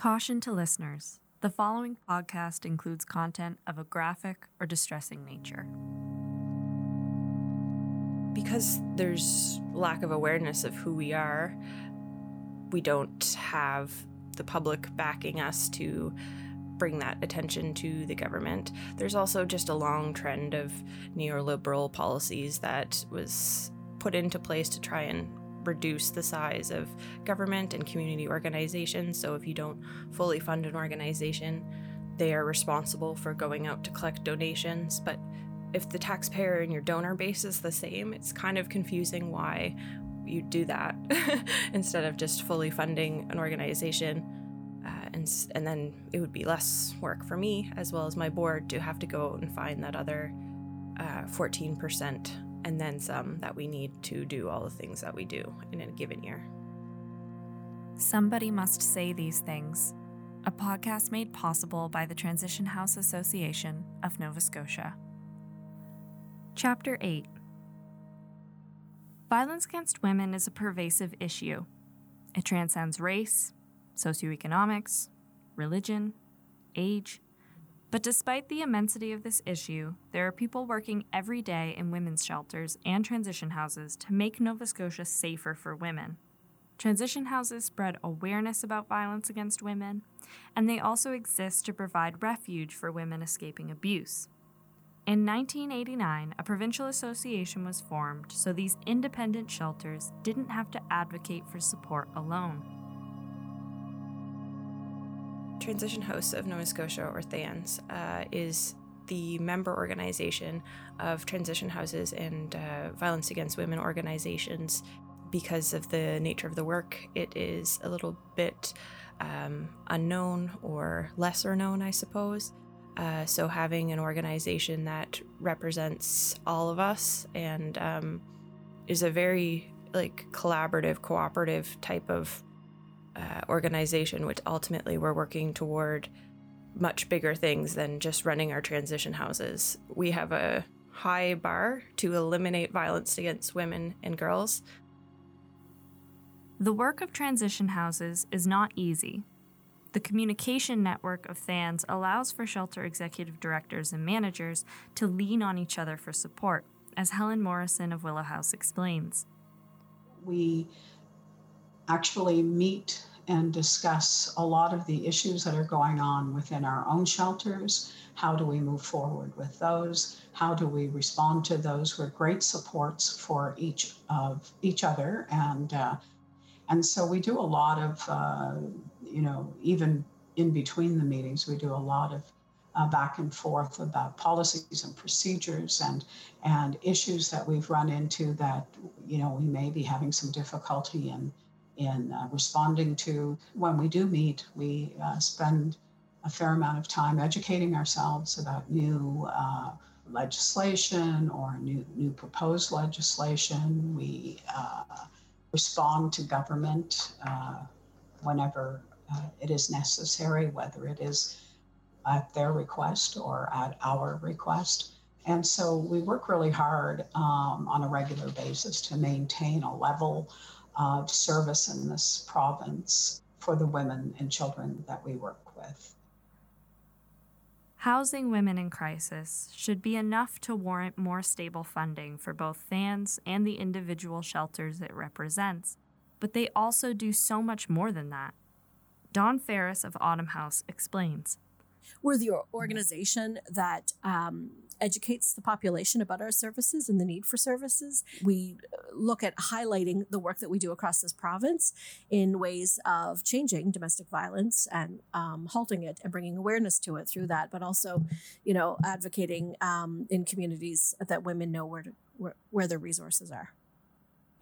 Caution to listeners the following podcast includes content of a graphic or distressing nature. Because there's lack of awareness of who we are, we don't have the public backing us to bring that attention to the government. There's also just a long trend of neoliberal policies that was put into place to try and reduce the size of government and community organizations. So if you don't fully fund an organization, they are responsible for going out to collect donations. But if the taxpayer and your donor base is the same, it's kind of confusing why you do that instead of just fully funding an organization. Uh, and, and then it would be less work for me as well as my board to have to go and find that other uh, 14% and then some that we need to do all the things that we do in a given year. Somebody must say these things. A podcast made possible by the Transition House Association of Nova Scotia. Chapter 8 Violence against women is a pervasive issue. It transcends race, socioeconomics, religion, age, but despite the immensity of this issue, there are people working every day in women's shelters and transition houses to make Nova Scotia safer for women. Transition houses spread awareness about violence against women, and they also exist to provide refuge for women escaping abuse. In 1989, a provincial association was formed so these independent shelters didn't have to advocate for support alone. Transition House of Nova Scotia, or THANS, uh, is the member organization of transition houses and uh, violence against women organizations. Because of the nature of the work, it is a little bit um, unknown or lesser known, I suppose. Uh, so having an organization that represents all of us and um, is a very like collaborative, cooperative type of uh, organization, which ultimately we're working toward much bigger things than just running our transition houses. We have a high bar to eliminate violence against women and girls. The work of transition houses is not easy. The communication network of THANS allows for shelter executive directors and managers to lean on each other for support, as Helen Morrison of Willow House explains. We actually meet and discuss a lot of the issues that are going on within our own shelters. How do we move forward with those? How do we respond to those? We're great supports for each of each other, and uh, and so we do a lot of uh, you know even in between the meetings we do a lot of uh, back and forth about policies and procedures and and issues that we've run into that you know we may be having some difficulty in in uh, responding to. When we do meet, we uh, spend a fair amount of time educating ourselves about new uh, legislation or new, new proposed legislation. We uh, respond to government uh, whenever uh, it is necessary, whether it is at their request or at our request. And so we work really hard um, on a regular basis to maintain a level of service in this province for the women and children that we work with. Housing women in crisis should be enough to warrant more stable funding for both THANS and the individual shelters it represents, but they also do so much more than that. Dawn Ferris of Autumn House explains. We're the organization that um, educates the population about our services and the need for services. We uh, look at highlighting the work that we do across this province in ways of changing domestic violence and um, halting it and bringing awareness to it through that, but also, you know, advocating um, in communities that women know where, to, where where their resources are.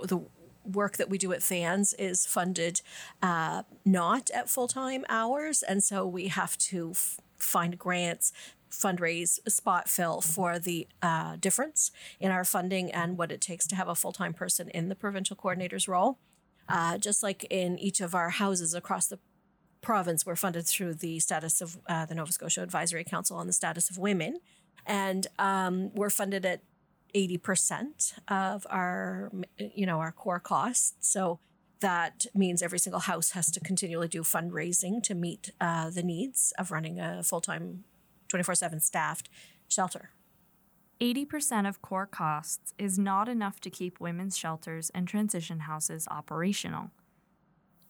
The work that we do at THANS is funded uh, not at full time hours, and so we have to f- find grants fundraise spot fill for the uh, difference in our funding and what it takes to have a full-time person in the provincial coordinator's role. Uh, just like in each of our houses across the province we're funded through the status of uh, the nova scotia advisory council on the status of women. And um, we're funded at 80% of our you know our core costs. So That means every single house has to continually do fundraising to meet uh, the needs of running a full time, 24 7 staffed shelter. 80% of core costs is not enough to keep women's shelters and transition houses operational.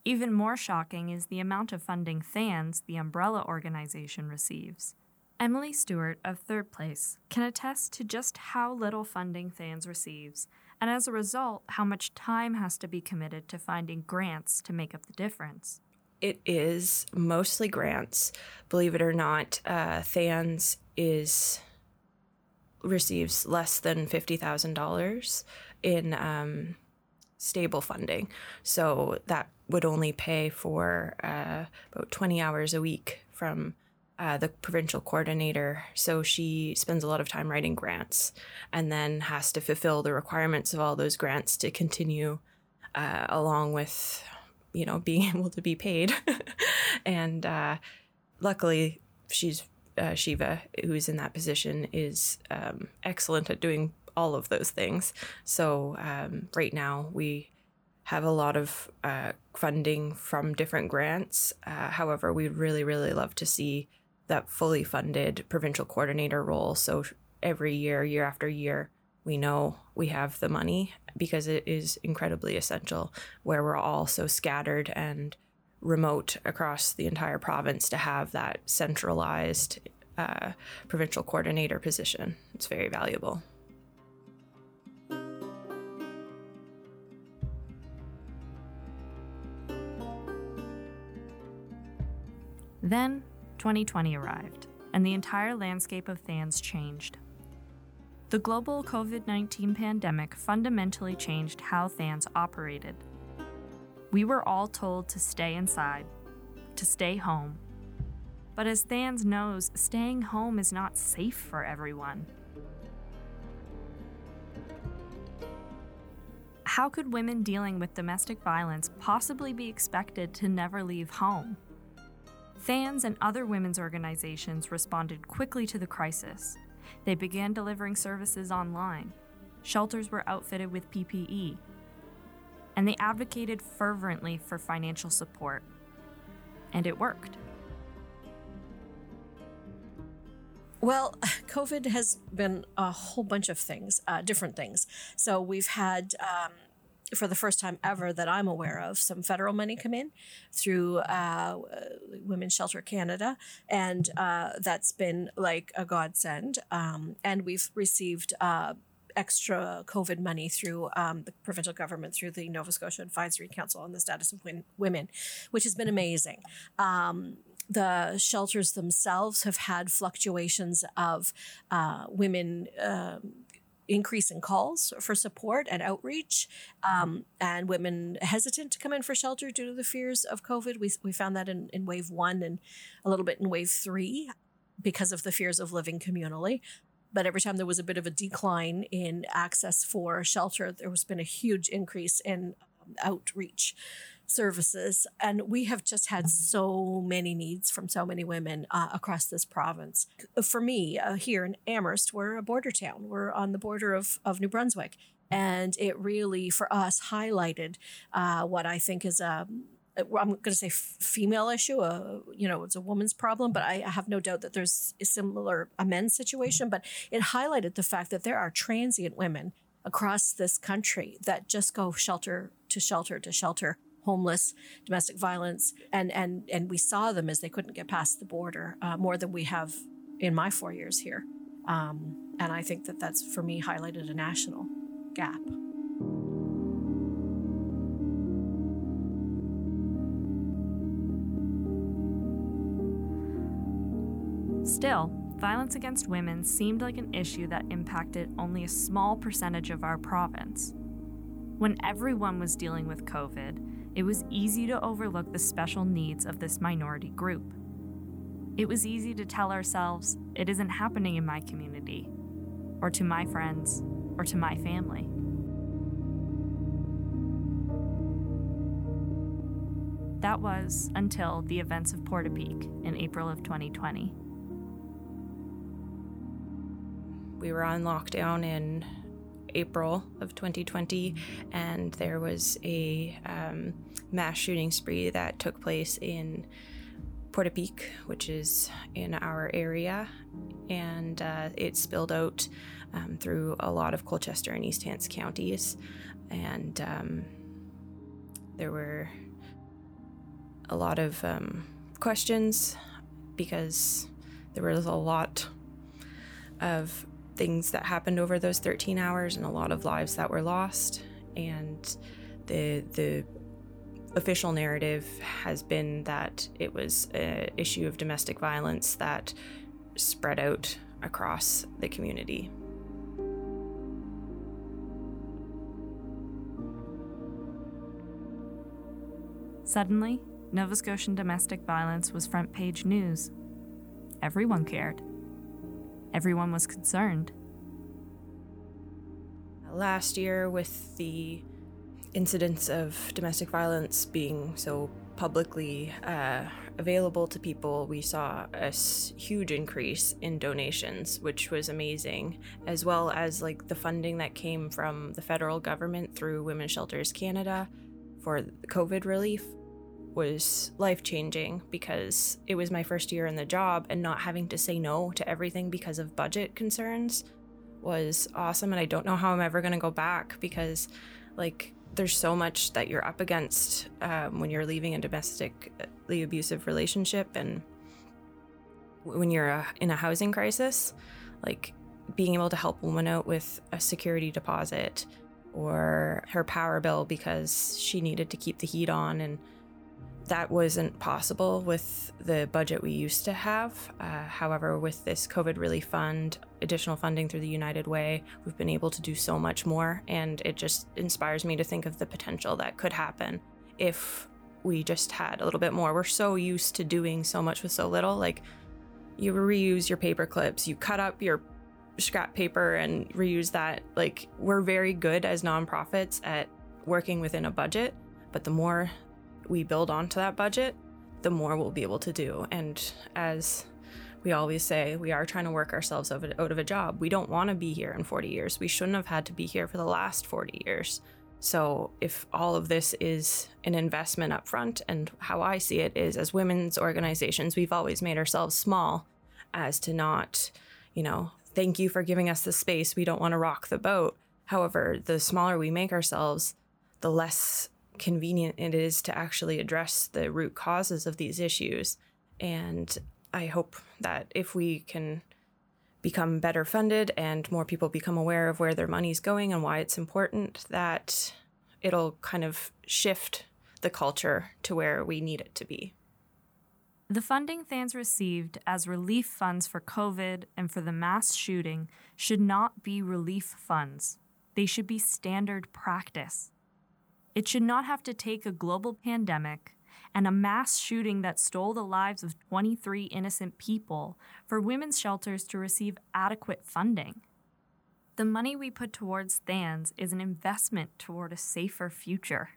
Even more shocking is the amount of funding THANS, the umbrella organization, receives. Emily Stewart of Third Place can attest to just how little funding THANS receives, and as a result, how much time has to be committed to finding grants to make up the difference. It is mostly grants. Believe it or not, uh, THANS is receives less than $50,000 in um, stable funding. So that would only pay for uh, about 20 hours a week from uh, the provincial coordinator. So she spends a lot of time writing grants and then has to fulfill the requirements of all those grants to continue uh, along with, you know, being able to be paid. and uh, luckily, she's uh, Shiva, who's in that position, is um, excellent at doing all of those things. So um, right now we have a lot of uh, funding from different grants. Uh, however, we'd really, really love to see that fully funded provincial coordinator role. So every year, year after year, we know we have the money because it is incredibly essential where we're all so scattered and remote across the entire province to have that centralized uh, provincial coordinator position. It's very valuable. Then 2020 arrived, and the entire landscape of THANS changed. The global COVID 19 pandemic fundamentally changed how THANS operated. We were all told to stay inside, to stay home. But as THANS knows, staying home is not safe for everyone. How could women dealing with domestic violence possibly be expected to never leave home? THANS and other women's organizations responded quickly to the crisis. They began delivering services online. Shelters were outfitted with PPE. And they advocated fervently for financial support. And it worked. Well, COVID has been a whole bunch of things, uh, different things. So we've had um, for the first time ever that I'm aware of, some federal money come in through uh, Women's Shelter Canada, and uh, that's been like a godsend. Um, and we've received uh, extra COVID money through um, the provincial government, through the Nova Scotia Advisory Council on the Status of Women, which has been amazing. Um, the shelters themselves have had fluctuations of uh, women um, increase in calls for support and outreach, um, and women hesitant to come in for shelter due to the fears of COVID. We, we found that in, in wave one and a little bit in wave three because of the fears of living communally. But every time there was a bit of a decline in access for shelter, there has been a huge increase in um, outreach services. And we have just had so many needs from so many women uh, across this province. For me, uh, here in Amherst, we're a border town, we're on the border of, of New Brunswick. And it really, for us, highlighted uh, what I think is a I'm going to say female issue. Uh, you know, it's a woman's problem, but I have no doubt that there's a similar a men's situation. But it highlighted the fact that there are transient women across this country that just go shelter to shelter to shelter homeless, domestic violence, and and and we saw them as they couldn't get past the border uh, more than we have in my four years here. Um, and I think that that's for me highlighted a national gap. Still, violence against women seemed like an issue that impacted only a small percentage of our province. When everyone was dealing with COVID, it was easy to overlook the special needs of this minority group. It was easy to tell ourselves, it isn't happening in my community, or to my friends, or to my family. That was until the events of Portapique in April of 2020. We were on lockdown in April of 2020, and there was a um, mass shooting spree that took place in Portapique, which is in our area, and uh, it spilled out um, through a lot of Colchester and East Hants counties, and um, there were a lot of um, questions because there was a lot of things that happened over those 13 hours and a lot of lives that were lost and the the official narrative has been that it was an issue of domestic violence that spread out across the community. Suddenly, Nova Scotian domestic violence was front page news. Everyone cared. Everyone was concerned. Last year, with the incidents of domestic violence being so publicly uh, available to people, we saw a huge increase in donations, which was amazing, as well as like the funding that came from the federal government through Women's Shelters Canada for COVID relief was life changing because it was my first year in the job and not having to say no to everything because of budget concerns was awesome. And I don't know how I'm ever going to go back because, like, there's so much that you're up against um, when you're leaving a domestically abusive relationship and when you're uh, in a housing crisis, like being able to help a woman out with a security deposit or her power bill because she needed to keep the heat on and that wasn't possible with the budget we used to have. Uh, however, with this COVID relief fund, additional funding through the United Way, we've been able to do so much more. And it just inspires me to think of the potential that could happen if we just had a little bit more. We're so used to doing so much with so little. Like, you reuse your paper clips, you cut up your scrap paper and reuse that. Like, we're very good as nonprofits at working within a budget. But the more we build onto that budget, the more we'll be able to do. And as we always say, we are trying to work ourselves out of a job. We don't want to be here in 40 years. We shouldn't have had to be here for the last 40 years. So, if all of this is an investment up front, and how I see it is as women's organizations, we've always made ourselves small as to not, you know, thank you for giving us the space. We don't want to rock the boat. However, the smaller we make ourselves, the less convenient it is to actually address the root causes of these issues. And I hope that if we can become better funded and more people become aware of where their money's going and why it's important, that it'll kind of shift the culture to where we need it to be. The funding Thans received as relief funds for COVID and for the mass shooting should not be relief funds. They should be standard practice. It should not have to take a global pandemic and a mass shooting that stole the lives of 23 innocent people for women's shelters to receive adequate funding. The money we put towards Thans is an investment toward a safer future.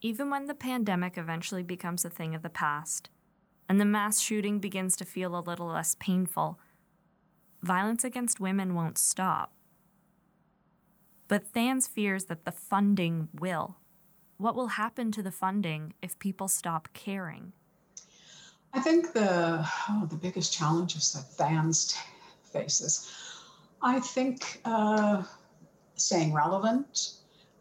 Even when the pandemic eventually becomes a thing of the past, and the mass shooting begins to feel a little less painful, violence against women won't stop. But Thans fears that the funding will. What will happen to the funding if people stop caring? I think the oh, the biggest challenges that Thans faces, I think, uh, staying relevant,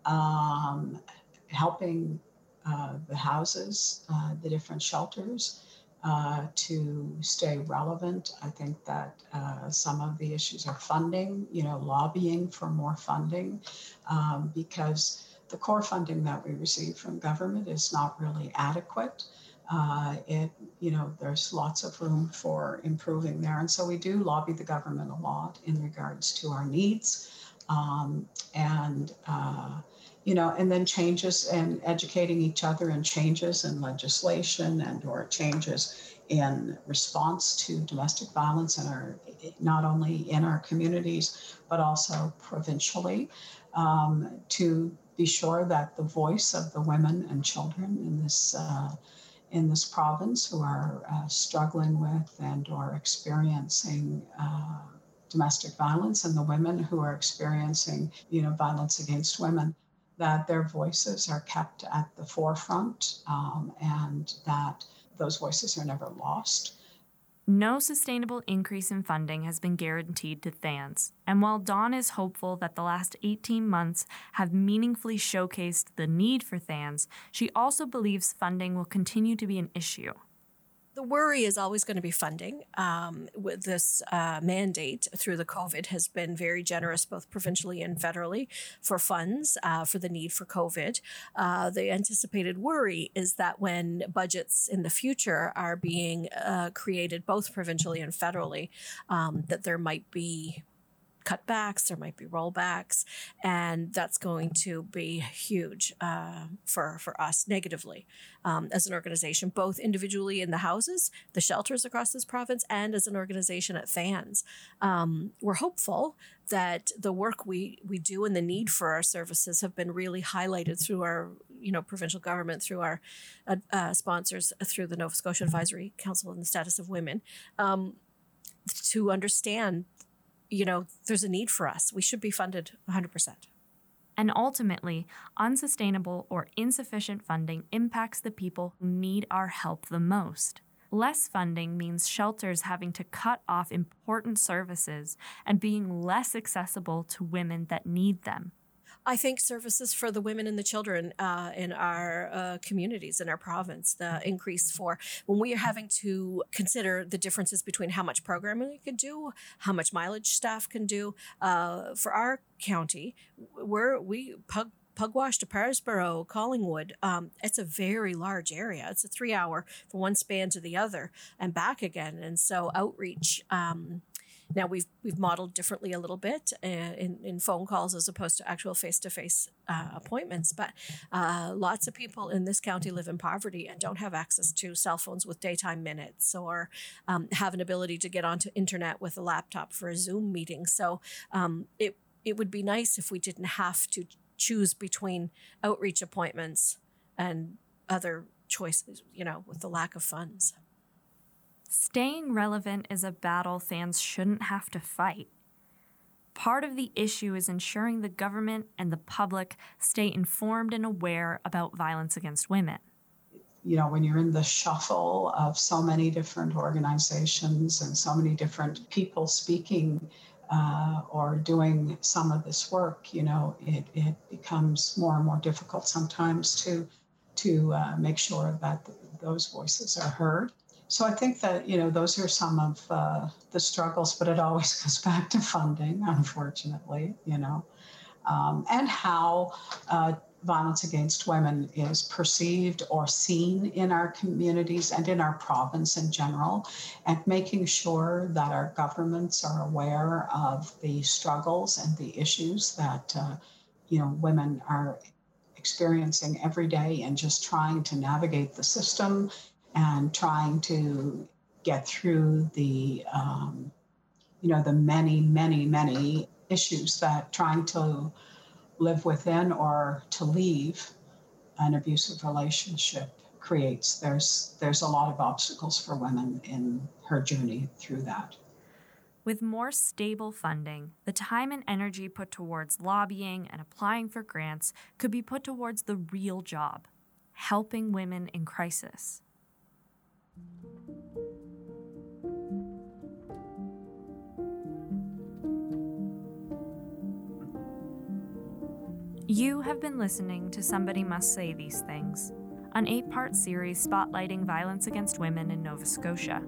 um, helping uh, the houses, uh, the different shelters. Uh, to stay relevant. I think that uh, some of the issues are funding, you know, lobbying for more funding, um, because the core funding that we receive from government is not really adequate. Uh, it, you know, there's lots of room for improving there. And so we do lobby the government a lot in regards to our needs. Um, and, uh, you know, and then changes and educating each other and changes in legislation and or changes in response to domestic violence in our not only in our communities but also provincially um, to be sure that the voice of the women and children in this uh, in this province who are uh, struggling with and or experiencing uh, domestic violence and the women who are experiencing, you know, violence against women, that their voices are kept at the forefront um, and that those voices are never lost. No sustainable increase in funding has been guaranteed to THANS, and while Dawn is hopeful that the last 18 months have meaningfully showcased the need for THANS, she also believes funding will continue to be an issue. The worry is always going to be funding. Um, with this uh, mandate through the COVID has been very generous, both provincially and federally, for funds uh, for the need for COVID. Uh, the anticipated worry is that when budgets in the future are being uh, created, both provincially and federally, um, that there might be cutbacks, there might be rollbacks, and that's going to be huge uh, for for us negatively um, as an organization, both individually in the houses, the shelters across this province, and as an organization at THANS. Um, we're hopeful that the work we we do and the need for our services have been really highlighted through our you know provincial government through our uh, uh, sponsors through the Nova Scotia Advisory Council on the Status of Women um, to understand you know, there's a need for us. We should be funded 100%. And ultimately, unsustainable or insufficient funding impacts the people who need our help the most. Less funding means shelters having to cut off important services and being less accessible to women that need them. I think services for the women and the children uh, in our uh, communities in our province, the increase for when we are having to consider the differences between how much programming we can do, how much mileage staff can do. Uh, for our county, we're we pug Pugwash to Parrsboro, Collingwood, um, it's a very large area. It's a three hour from one span to the other and back again. And so outreach um, now we've we've modeled differently a little bit uh, in in phone calls as opposed to actual face to face appointments. But uh, lots of people in this county live in poverty and don't have access to cell phones with daytime minutes or um, have an ability to get onto internet with a laptop for a Zoom meeting. So um, it it would be nice if we didn't have to choose between outreach appointments and other choices. You know, with the lack of funds. Staying relevant is a battle THANS shouldn't have to fight. Part of the issue is ensuring the government and the public stay informed and aware about violence against women. You know, when you're in the shuffle of so many different organizations and so many different people speaking uh, or doing some of this work, you know, it, it becomes more and more difficult sometimes to to uh, make sure that those voices are heard. So I think that you know those are some of uh, the struggles, but it always goes back to funding, unfortunately. You know, um, and how uh, violence against women is perceived or seen in our communities and in our province in general, and making sure that our governments are aware of the struggles and the issues that uh, you know women are experiencing every day and just trying to navigate the system and trying to get through the um, you know the many many many issues that trying to live within or to leave an abusive relationship creates there's there's a lot of obstacles for women in her journey through that with more stable funding, the time and energy put towards lobbying and applying for grants could be put towards the real job helping women in crisis. You have been listening to Somebody Must Say These Things, an eight part series spotlighting violence against women in Nova Scotia.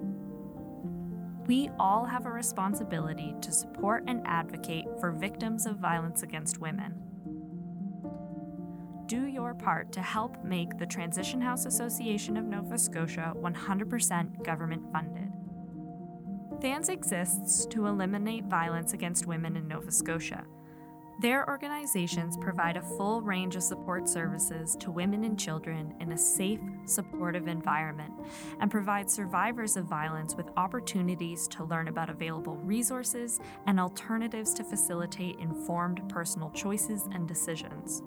We all have a responsibility to support and advocate for victims of violence against women. Do your part to help make the Transition House Association of Nova Scotia 100% government funded. THANS exists to eliminate violence against women in Nova Scotia their organizations provide a full range of support services to women and children in a safe, supportive environment and provide survivors of violence with opportunities to learn about available resources and alternatives to facilitate informed personal choices and decisions.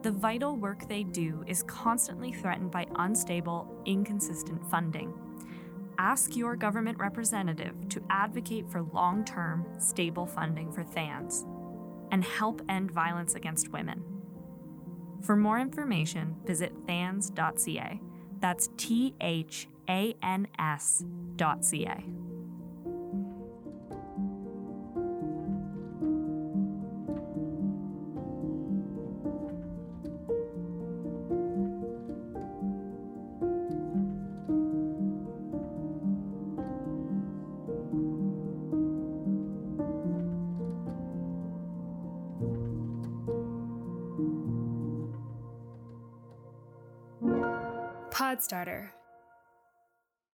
The vital work they do is constantly threatened by unstable, inconsistent funding. ask your government representative to advocate for long term, stable funding for THANS and help end violence against women. For more information, visit thans.ca. That's T H A N S.ca. Podstarter